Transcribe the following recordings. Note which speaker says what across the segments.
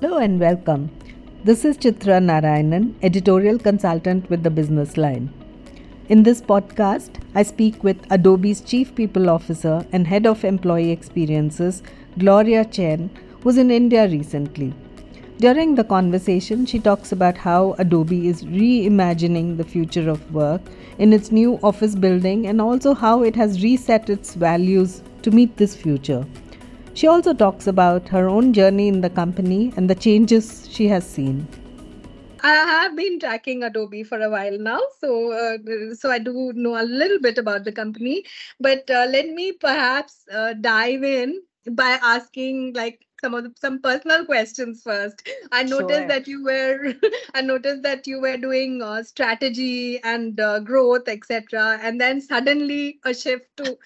Speaker 1: Hello and welcome. This is Chitra Narayanan, editorial consultant with the Business Line. In this podcast, I speak with Adobe's Chief People Officer and Head of Employee Experiences, Gloria Chen, who's in India recently. During the conversation, she talks about how Adobe is reimagining the future of work in its new office building and also how it has reset its values to meet this future. She also talks about her own journey in the company and the changes she has seen. I have been tracking Adobe for a while now, so uh, so I do know a little bit about the company. But uh, let me perhaps uh, dive in by asking like some of the, some personal questions first. I noticed sure. that you were I noticed that you were doing uh, strategy and uh, growth, etc. And then suddenly a shift to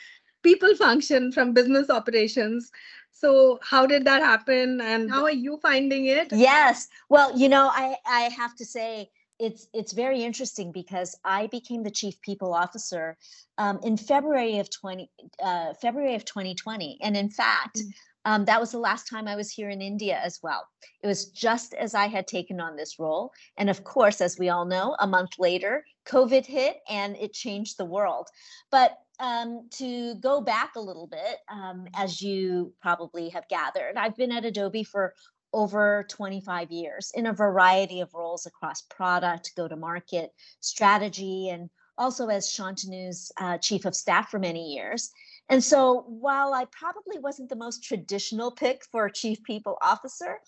Speaker 1: people function from business operations so how did that happen and how are you finding it?
Speaker 2: Yes. Well, you know, I, I have to say it's it's very interesting because I became the chief people officer um, in February of 20 uh, February of 2020. And in fact, mm. um, that was the last time I was here in India as well. It was just as I had taken on this role. And of course, as we all know, a month later, COVID hit and it changed the world. But um, to go back a little bit, um, as you probably have gathered, I've been at Adobe for over 25 years in a variety of roles across product, go to market, strategy, and also as Shantanu's uh, chief of staff for many years. And so while I probably wasn't the most traditional pick for chief people officer,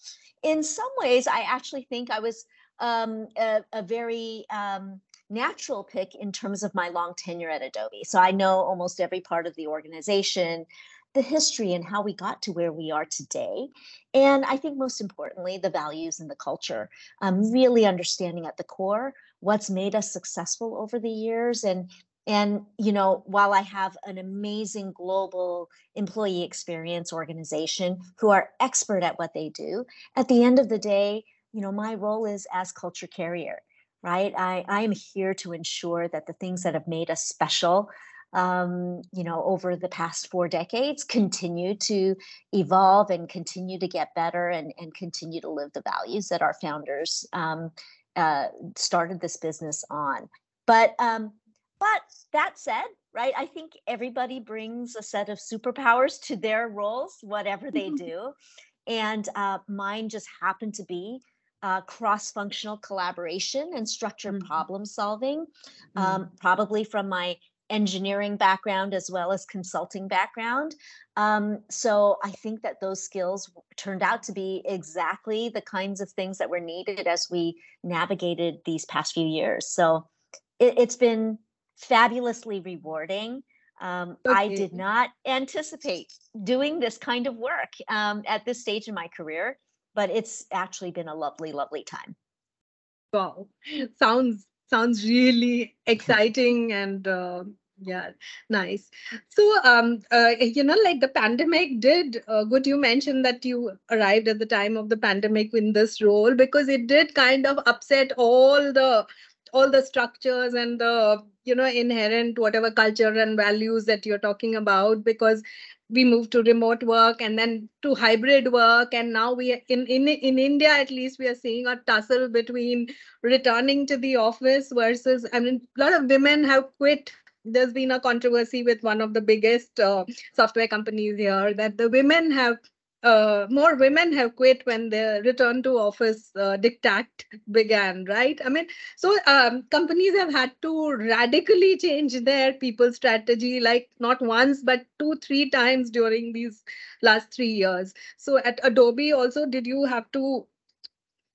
Speaker 2: in some ways, I actually think I was um, a, a, very um, natural pick in terms of my long tenure at Adobe. So I know almost every part of the organization, the history and how we got to where we are today. And I think most importantly, the values and the culture. Um, really understanding at the core what's made us successful over the years and and you know while i have an amazing global employee experience organization who are expert at what they do at the end of the day you know my role is as culture carrier right? I, I am here to ensure that the things that have made us special, um, you know, over the past four decades continue to evolve and continue to get better and, and continue to live the values that our founders um, uh, started this business on. But um, but that said, right, I think everybody brings a set of superpowers to their roles, whatever they do. And uh, mine just happened to be uh, cross-functional collaboration and structured mm-hmm. problem solving um, mm-hmm. probably from my engineering background as well as consulting background um, so i think that those skills turned out to be exactly the kinds of things that were needed as we navigated these past few years so it, has been fabulously rewarding um, okay. I did not anticipate doing this kind of work um, at this stage in my career but it's actually been a lovely, lovely time.
Speaker 1: Wow, sounds sounds really exciting and uh, yeah, nice. So um, uh, you know, like the pandemic did. Uh, good, you mentioned that you arrived at the time of the pandemic in this role because it did kind of upset all the all the structures and the you know inherent whatever culture and values that you're talking about because we moved to remote work and then to hybrid work. And now we in in in india at least we are seeing a tussle between returning to the office versus i mean a lot of women have quit. There's been a controversy with one of the biggest uh, software companies here that the women have uh, more women have quit when the return to office uh, diktat began, right? I mean, so um, companies have had to radically change their people strategy, like not once, but two, three times during these last three years. So at Adobe, also, did you have to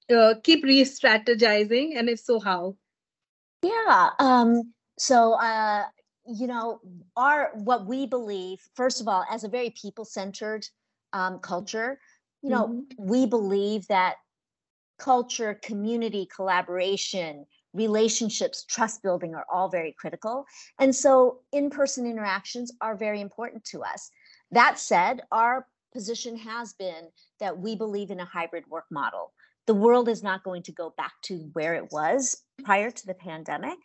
Speaker 1: uh, keep re strategizing? And if so, how?
Speaker 2: Yeah. Um, so, uh, you know, our what we believe, first of all, as a very people centered um, culture. You know, mm-hmm. we believe that culture, community, collaboration, relationships, trust building are all very critical. And so in person interactions are very important to us. That said, our position has been that we believe in a hybrid work model. The world is not going to go back to where it was prior to the pandemic.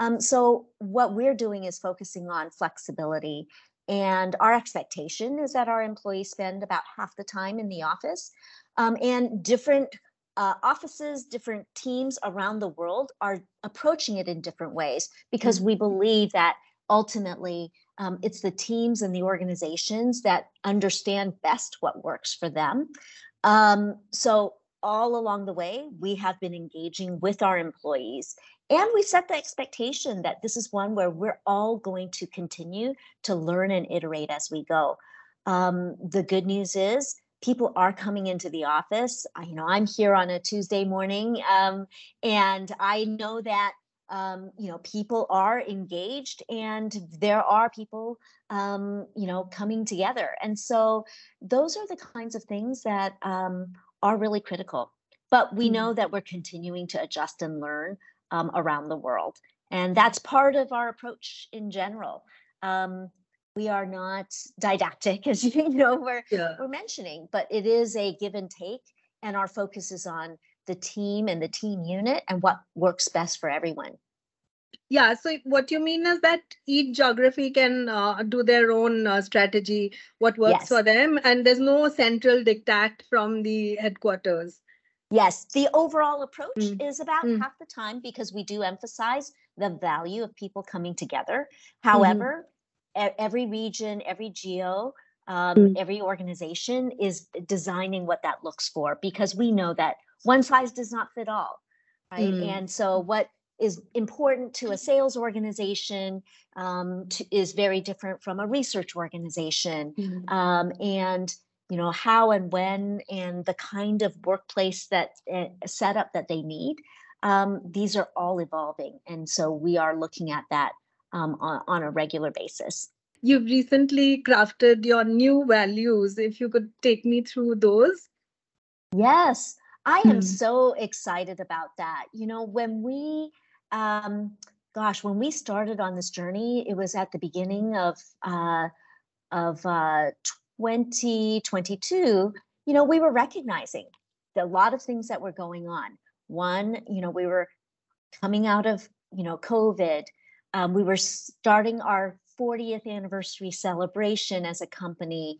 Speaker 2: Um, so, what we're doing is focusing on flexibility and our expectation is that our employees spend about half the time in the office. Um, and different uh, offices, different teams around the world are approaching it in different ways because mm-hmm. we believe that ultimately um, it's the teams and the organizations that understand best what works for them. Um, so all along the way, we have been engaging with our employees and we set the expectation that this is one where we're all going to continue to learn and iterate as we go. Um, the good news is people are coming into the office. I, you know, I'm here on a Tuesday morning, um, and I know that um, you know people are engaged, and there are people, um, you know, coming together. And so those are the kinds of things that um, are really critical. But we know mm-hmm. that we're continuing to adjust and learn um, around the world, and that's part of our approach in general. Um, we are not didactic as you know we're yeah. we're mentioning but it is a give and take and our focus is on the team and the team unit and what works best for everyone
Speaker 1: yeah so what you mean is that each geography can uh, do their own uh, strategy what works yes. for them and there's no central diktat from the headquarters
Speaker 2: yes the overall approach mm. is about mm. half the time because we do emphasize the value of people coming together mm-hmm. however mm every region, every geo, um, mm. every organization is designing what that looks for because we know that one size does not fit all, right? Mm. And so what is important to a sales organization um, to, is very different from a research organization, mm. um, and you know how and when and the kind of workplace that uh, setup that they need. Um, these are all evolving, and so we are looking at that um, on, on a regular basis.
Speaker 1: You've recently crafted your new values. If you could take me through those.
Speaker 2: Yes, I am hmm. so excited about that. You know, when we, um, gosh, when we started on this journey, it was at the beginning of uh, of uh, 2022. You know, we were recognizing a lot of things that were going on. One, you know, we were coming out of you know COVID. Um, we were starting our 40th anniversary celebration as a company.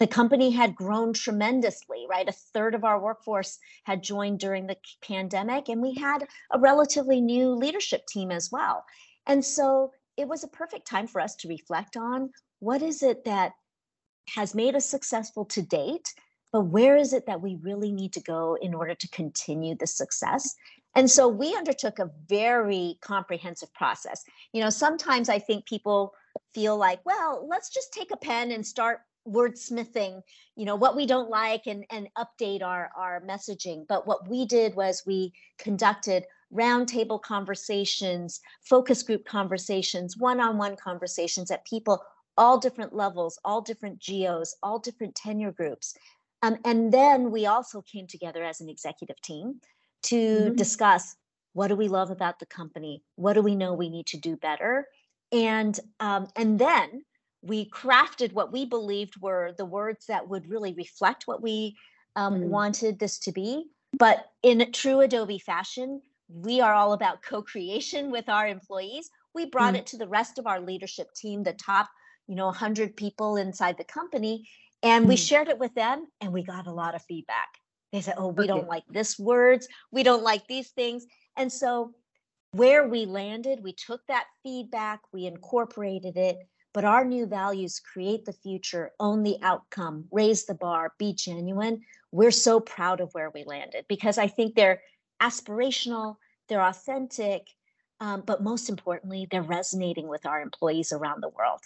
Speaker 2: The company had grown tremendously, right? A third of our workforce had joined during the pandemic, and we had a relatively new leadership team as well. And so it was a perfect time for us to reflect on what is it that has made us successful to date but where is it that we really need to go in order to continue the success and so we undertook a very comprehensive process. You know, sometimes I think people feel like, well, let's just take a pen and start wordsmithing, you know, what we don't like and, and update our, our messaging. But what we did was we conducted roundtable conversations, focus group conversations, one-on-one conversations at people all different levels, all different geos, all different tenure groups. Um, and then we also came together as an executive team to mm-hmm. discuss what do we love about the company what do we know we need to do better and um, and then we crafted what we believed were the words that would really reflect what we um, mm. wanted this to be but in true adobe fashion we are all about co-creation with our employees we brought mm. it to the rest of our leadership team the top you know 100 people inside the company and mm. we shared it with them and we got a lot of feedback they said, oh, we okay. don't like this words. We don't like these things. And so where we landed, we took that feedback, we incorporated it, but our new values create the future, own the outcome, raise the bar, be genuine. We're so proud of where we landed because I think they're aspirational, they're authentic, um, but most importantly, they're resonating with our employees around the world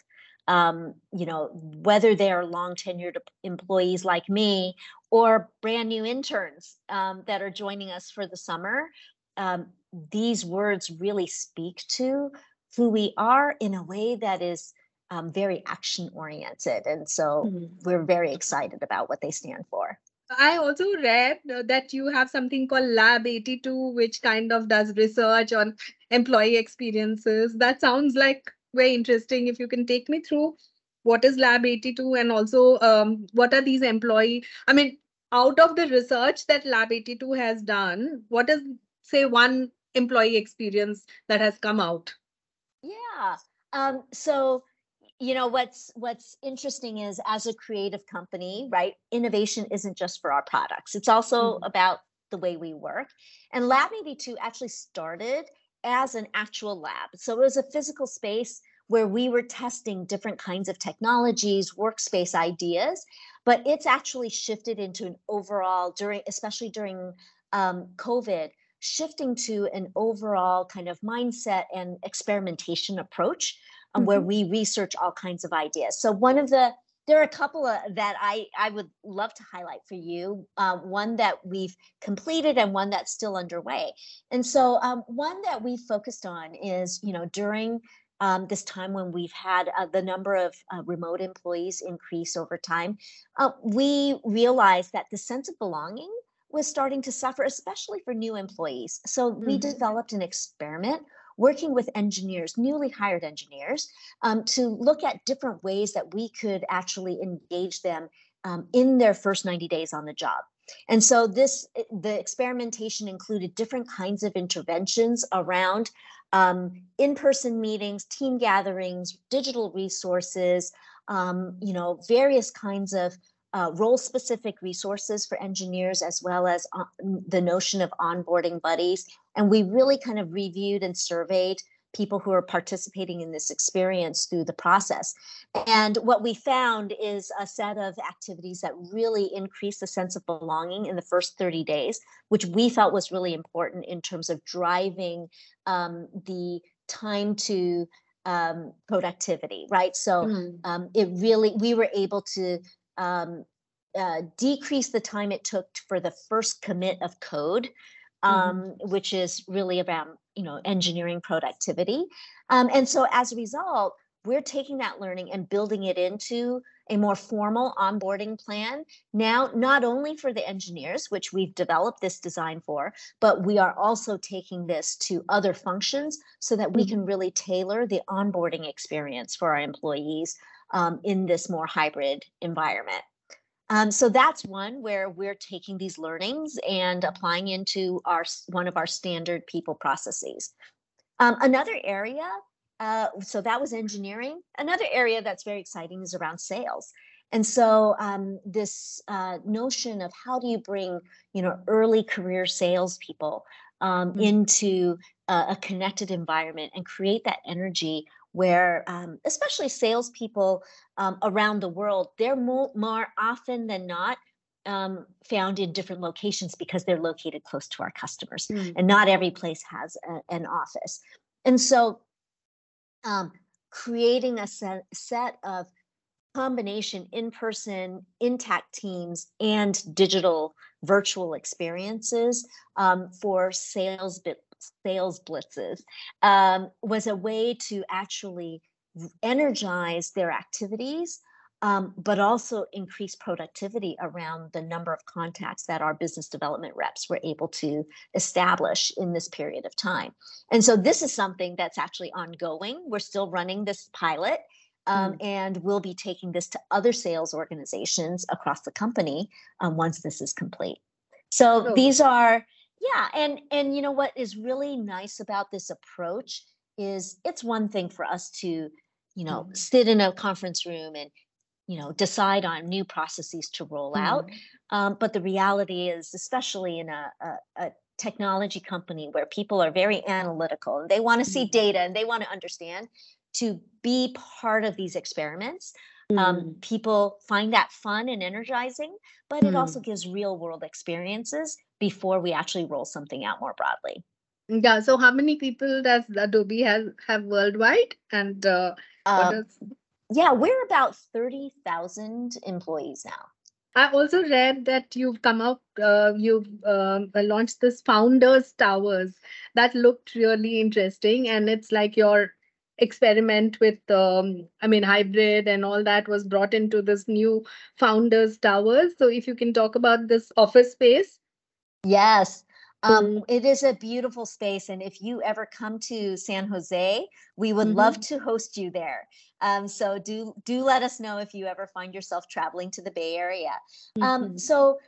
Speaker 2: um, you know, whether they are long tenured employees like me or brand new interns um, that are joining us for the summer, um, these words really speak to who we are in a way that is um, very action oriented. And so mm-hmm. we're very excited about what they stand for.
Speaker 1: I also read that you have something called Lab 82, which kind of does research on employee experiences. That sounds like very interesting. If you can take me through what is Lab 82 and also um, what are these employee, I mean, out of the research that Lab 82 has done, what is, say, one employee experience that has come out?
Speaker 2: Yeah. Um, so you know what's what's interesting is as a creative company right innovation isn't just for our products. It's also mm-hmm. about the way we work. And lab 82 actually started as an actual lab. So it was a physical space where we were testing different kinds of technologies workspace ideas but it's actually shifted into an overall during especially during um, covid shifting to an overall kind of mindset and experimentation approach um, mm-hmm. where we research all kinds of ideas. So one of the there are a couple of that I I would love to highlight for you. Uh, one that we've completed and one that's still underway. And so um, one that we focused on is you know during um, this time when we've had uh, the number of uh, remote employees increase over time, uh, we realized that the sense of belonging was starting to suffer, especially for new employees. So mm-hmm. we developed an experiment working with engineers, newly hired engineers, um, to look at different ways that we could actually engage them um, in their first 90 days on the job. And so this the experimentation included different kinds of interventions around um, in-person meetings, team gatherings, digital resources, um, you know, various kinds of uh, role specific resources for engineers as well as uh, the notion of onboarding buddies. And we really kind of reviewed and surveyed people who are participating in this experience through the process. And what we found is a set of activities that really increase the sense of belonging in the first 30 days, which we felt was really important in terms of driving um, the time to um, productivity, right? So mm. um, it really, we were able to um, uh, decrease the time it took for the first commit of code, mm-hmm. um, mm-hmm. which is really about you know engineering productivity. Um, and so as a result, we're taking that learning and building it into a more formal onboarding plan now not only for the engineers which we've developed this design for but we are also taking this to other functions so that we mm-hmm. can really tailor the onboarding experience for our employees um, in this more hybrid environment. Um, so that's one where we're taking these learnings and applying into our one of our standard people processes. Um, another area, uh, so that was engineering. Another area that's very exciting is around sales. And so um, this uh, notion of how do you bring, you know, early career salespeople um, mm-hmm. into a, a connected environment and create that energy where um, especially salespeople um, around the world, they're more, more often than not um, found in different locations because they're located close to our customers, mm. and not every place has a, an office. And so, um, creating a set, set of combination in-person intact teams and digital virtual experiences um, for sales sales blitzes um, was a way to actually energize their activities um, but also increase productivity around the number of contacts that our business development reps were able to establish in this period of time. And so this is something that's actually ongoing. We're still running this pilot. Um, mm. And we'll be taking this to other sales organizations across the company um, once this is complete. So oh. these are yeah and and you know what is really nice about this approach is it's one thing for us to you know mm. sit in a conference room and you know decide on new processes to roll mm. out um, but the reality is especially in a, a, a, technology company where people are very analytical and they want to see mm. data and they want to understand to be part of these experiments um, mm. people find that fun and energizing but it also mm. gives real world experiences before we actually roll something out more broadly.
Speaker 1: Yeah. So how many people does Adobe has have worldwide? And uh, uh,
Speaker 2: yeah, we're about thirty thousand employees now.
Speaker 1: I also read that you've come up, uh, you've uh, launched this Founders Towers that looked really interesting, and it's like your experiment with, um, I mean, hybrid and all that was brought into this new Founders Towers. So if you can talk about this office space
Speaker 2: Yes. Um, it is a beautiful space. And if you ever come to San Jose, we would mm-hmm. love to host you there. Um, so do do let us know if you ever find yourself traveling to the Bay Area. Um, mm-hmm. Um, so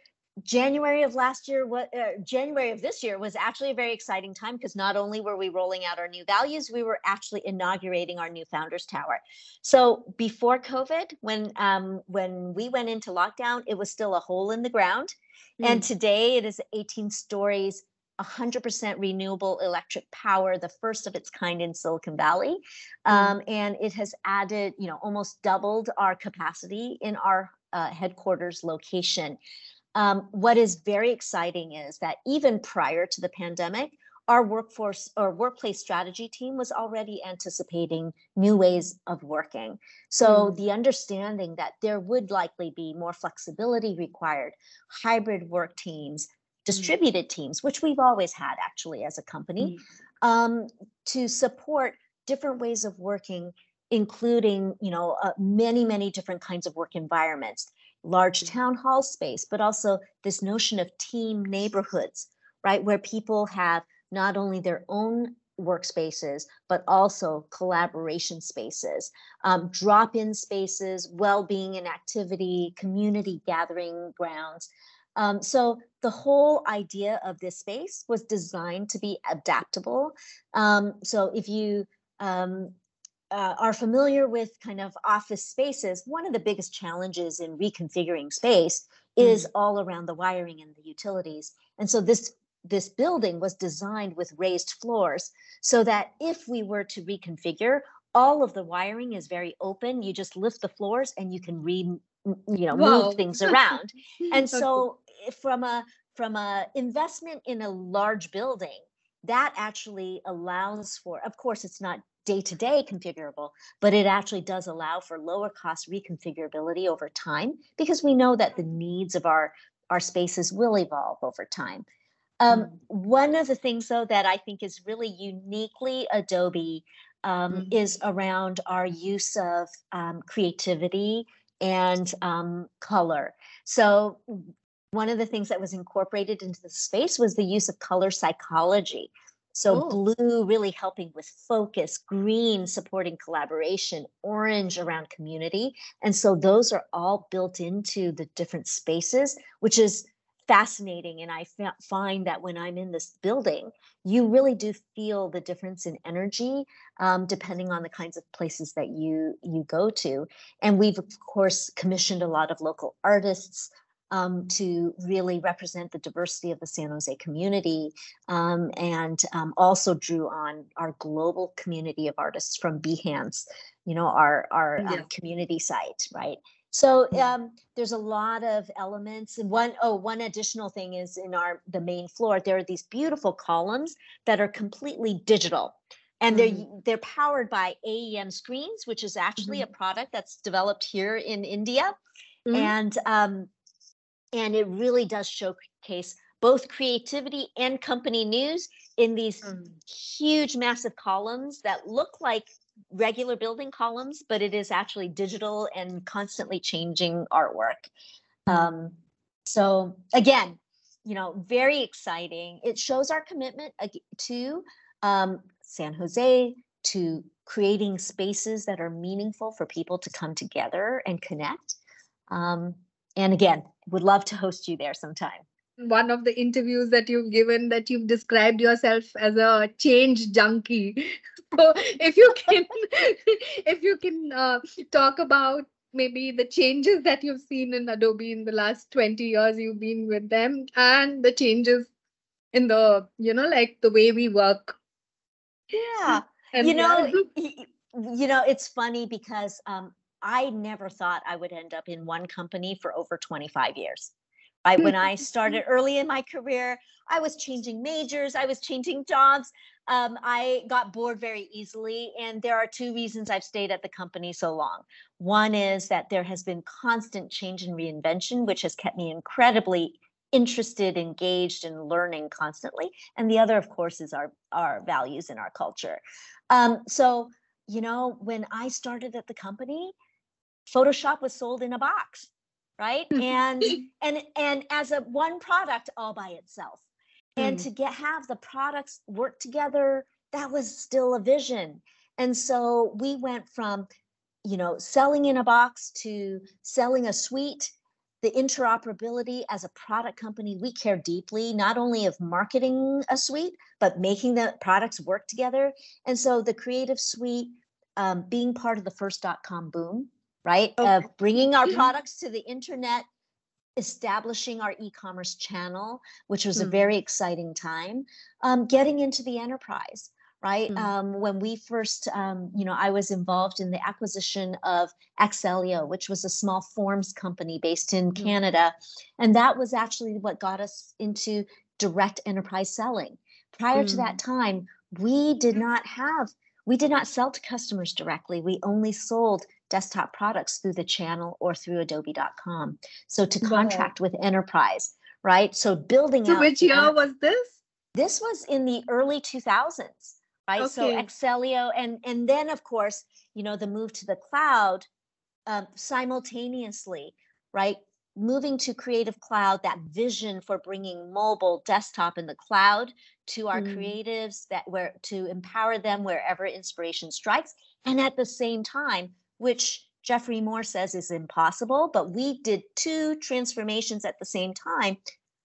Speaker 2: January of last year, what uh, January of this year was actually a very exciting time because not only were we rolling out our new values, we were actually inaugurating our new Founders Tower. So before COVID, when um, when we went into lockdown, it was still a hole in the ground, mm. and today it is 18 stories, 100% renewable electric power, the first of its kind in Silicon Valley, mm. um, and it has added, you know, almost doubled our capacity in our uh, headquarters location. Um, what is very exciting is that even prior to the pandemic, our workforce or workplace strategy team was already anticipating new ways of working. So mm. the understanding that there would likely be more flexibility required, hybrid work teams, mm. distributed teams, which we've always had actually as a company, mm. um, to support different ways of working including you know uh, many many different kinds of work environments large town hall space, but also this notion of team neighborhoods, right? Where people have not only their own workspaces, but also collaboration spaces, um, drop in spaces, well being and activity, community gathering grounds. Um, so the whole idea of this space was designed to be adaptable. Um, so if you um, uh, are familiar with kind of office spaces, one of the biggest challenges in reconfiguring space is mm. all around the wiring and the utilities. And so this this building was designed with raised floors so that if we were to reconfigure, all of the wiring is very open. You just lift the floors and you can re you know Whoa. move things around. and so from a from a investment in a large building, that actually allows for of course it's not day to day configurable, but it actually does allow for lower cost reconfigurability over time because we know that the needs of our, our spaces will evolve over time. Um, mm. One of the things, though, that I think is really uniquely Adobe um, mm. is around our use of um, creativity and um, color. So, one of the things that was incorporated into the space was the use of color psychology. So oh. blue really helping with focus, green supporting collaboration, orange around community. And so those are all built into the different spaces, which is fascinating. And I find that when I'm in this building, you really do feel the difference in energy um, depending on the kinds of places that you you go to. And we've of course commissioned a lot of local artists um, to really represent the diversity of the San Jose community um, and um, also drew on our global community of artists from Behance, you know, our, our um, yeah. community site, right? So um, there's a lot of elements. And one, oh, one additional thing is in our the main floor, there are these beautiful columns that are completely digital and they're mm-hmm. they're powered by AEM screens, which is actually mm-hmm. a product that's developed here in India. Mm-hmm. And um, and it really does showcase both creativity and company news in these mm. huge massive columns that look like regular building columns but it is actually digital and constantly changing artwork. Um, so again you know very exciting. It shows our commitment to um, san jose to creating spaces that are meaningful for people to come together and connect. Um, and again, would love to host you there sometime.
Speaker 1: One of the interviews that you've given that you've described yourself as a change junkie. So if you can, if you can uh, talk about maybe the changes that you've seen in Adobe in the last 20 years you've been with them and the changes in the, you know, like the way we work.
Speaker 2: Yeah. And you know, you know, it's funny because um, I never thought I would end up in one company for over 25 years. I, when I started early in my career, I was changing majors, I was changing jobs. Um, I got bored very easily. And there are two reasons I've stayed at the company so long. One is that there has been constant change and reinvention, which has kept me incredibly interested, engaged, and learning constantly. And the other, of course, is our, our values and our culture. Um, so, you know, when I started at the company, Photoshop was sold in a box, right? and and and as a one product all by itself. And mm. to get have the products work together, that was still a vision. And so we went from, you know, selling in a box to selling a suite. the interoperability as a product company, we care deeply not only of marketing a suite, but making the products work together. And so the creative suite, um, being part of the first dot com boom, right? Okay. Of bringing our mm-hmm. products to the internet, establishing our e-commerce channel, which was mm-hmm. a very exciting time, um, getting into the enterprise right? Mm-hmm. Um, when we first, um, you know, I was involved in the acquisition of Accelio, which was a small forms company based in mm-hmm. Canada. And that was actually what got us into direct enterprise selling. Prior to that mm. time, we did not have, we did not sell to customers directly. We only sold desktop products through the channel or through adobe.com. So to contract wow. with enterprise, right? So building
Speaker 1: so
Speaker 2: out.
Speaker 1: which year was this?
Speaker 2: This was in the early 2000s right okay. so Accelio and and then of course you know the move to the cloud um, simultaneously right moving to creative cloud that vision for bringing mobile desktop in the cloud to our mm. creatives that where to empower them wherever inspiration strikes and at the same time which Geoffrey Moore says is impossible but we did two transformations at the same time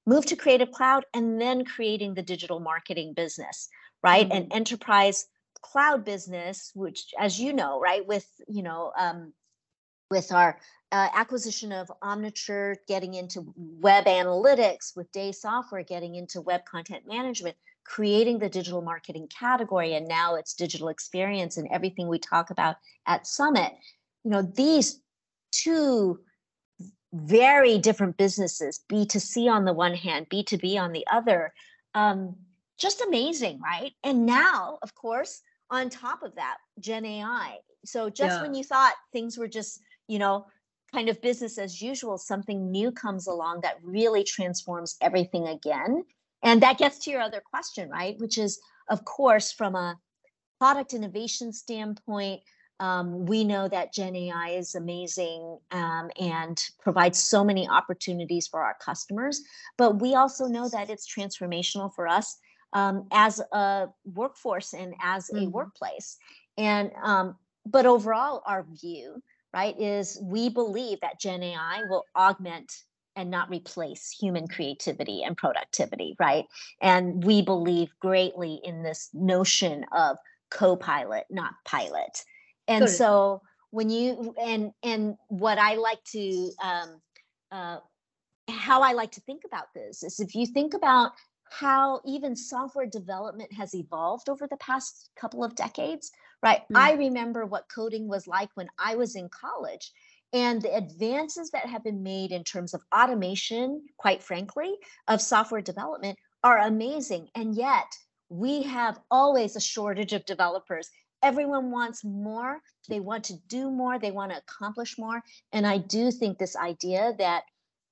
Speaker 2: move to creative cloud and then creating the digital marketing business right mm-hmm. an enterprise cloud business which as you know right with you know um, with our uh, acquisition of omniture getting into web analytics with day software getting into web content management creating the digital marketing category and now it's digital experience and everything we talk about at summit you know these two very different businesses b2c on the one hand b2b on the other um, just amazing, right? And now, of course, on top of that, Gen AI. So just yeah. when you thought things were just, you know, kind of business as usual, something new comes along that really transforms everything again. And that gets to your other question, right? Which is, of course, from a product innovation standpoint, um, we know that Gen AI is amazing um, and provides so many opportunities for our customers. But we also know that it's transformational for us um, as a workforce and as mm-hmm. a workplace. And um, but overall, our view, right, is we believe that Gen AI will augment and not replace human creativity and productivity, right? And we believe greatly in this notion of co-pilot, not pilot. And so when you and and what I like to um, uh, how I like to think about this is if you think about how even software development has evolved over the past couple of decades, right? Mm. I remember what coding was like when I was in college. And the advances that have been made in terms of automation, quite frankly, of software development are amazing. And yet, we have always a shortage of developers. Everyone wants more. They want to do more. They want to accomplish more. And I do think this idea that,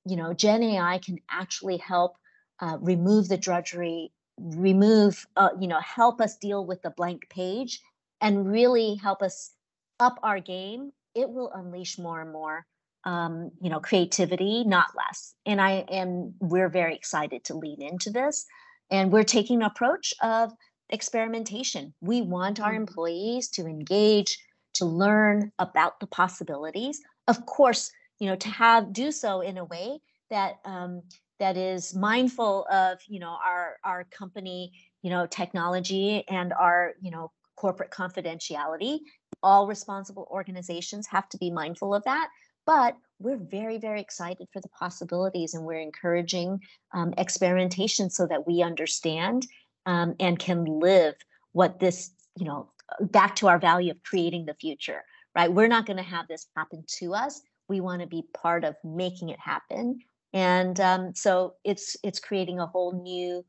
Speaker 2: you know, Gen AI can actually help uh, remove the drudgery, remove, uh, you know, help us deal with the blank page and really help us up our game, it will unleash more and more, um, you know, creativity, not less. And I am, we're very excited to lean into this. And we're taking an approach of experimentation. We want our mm-hmm. employees to engage, to learn about the possibilities. Of course, you know, to have do so in a way that um, that is mindful of you know our our company you know technology and our you know corporate confidentiality all responsible organizations have to be mindful of that. But we're very very excited for the possibilities and we're encouraging um, experimentation so that we understand um, and can live what this you know back to our value of creating the future right? We're not going to have this happen to us. We want to be part of making it happen. And um, so it's it's creating a whole new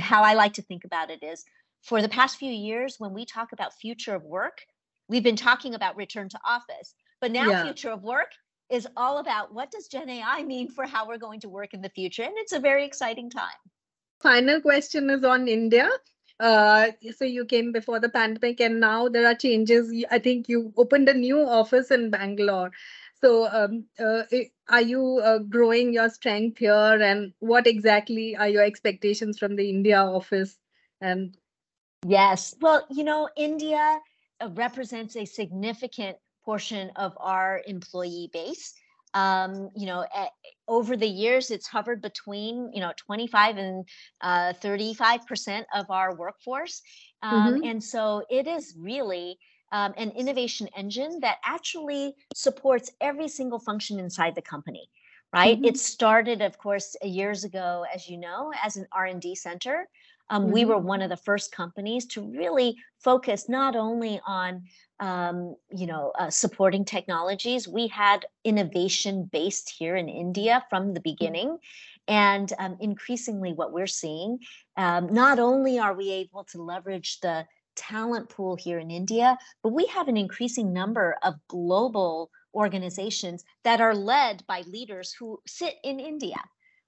Speaker 2: how i like to think about it is for the past few years when we talk about future of work we've been talking about return to office but now yeah. future of work is all about what does gen ai mean for how we're going to work in the future and it's a very exciting time.
Speaker 1: Final question is on india. Uh, so you came before the pandemic and now there are changes. I think you opened a new office in bangalore. So, um, uh, are you uh, growing your strength here, and what exactly are your expectations from the India office? And
Speaker 2: yes, well, you know, India represents a significant portion of our employee base. Um, you know, a- over the years, it's hovered between you know 25 and uh, 35 percent of our workforce, um,
Speaker 1: Mhm.
Speaker 2: and so it is really um, an innovation engine that actually supports every single function inside the company. Right?
Speaker 1: Mhm.
Speaker 2: It started, of course, years ago, as you know, as an R and D center. Um, we
Speaker 1: Mhm.
Speaker 2: were one of the first companies to really focus not only on um, you know uh, supporting technologies we had innovation based here in india from the beginning and um, increasingly what we're seeing um, not only are we able to leverage the talent pool here in india but we have an increasing number of global organizations that are led by leaders who sit in india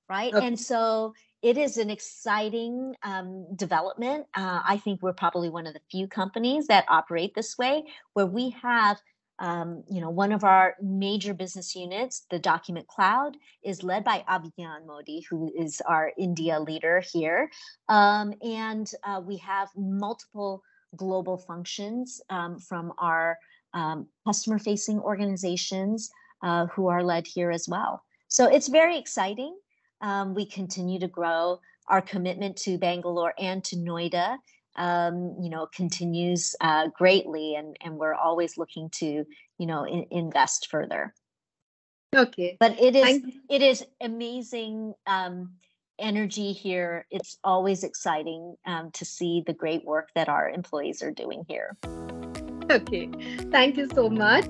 Speaker 2: right
Speaker 1: Okay.
Speaker 2: and so it is an exciting um, development. Uh, I think we're probably one of the few companies that operate this way, where we have, um, you know, one of our major business units, the Document Cloud, is led by Abhigyan Modi, who is our India leader here, um, and uh, we have multiple global functions um, from our um, customer-facing organizations uh, who are led here as well. So it's very exciting um, we continue to grow. Our commitment to Bangalore and to Noida, um, you know, continues uh, greatly, and and we're always looking to, you know, in, invest further.
Speaker 1: Okay.
Speaker 2: But it is it is amazing um, energy here. It's always exciting um, to see the great work that our employees are doing here.
Speaker 1: Okay. Thank you so much.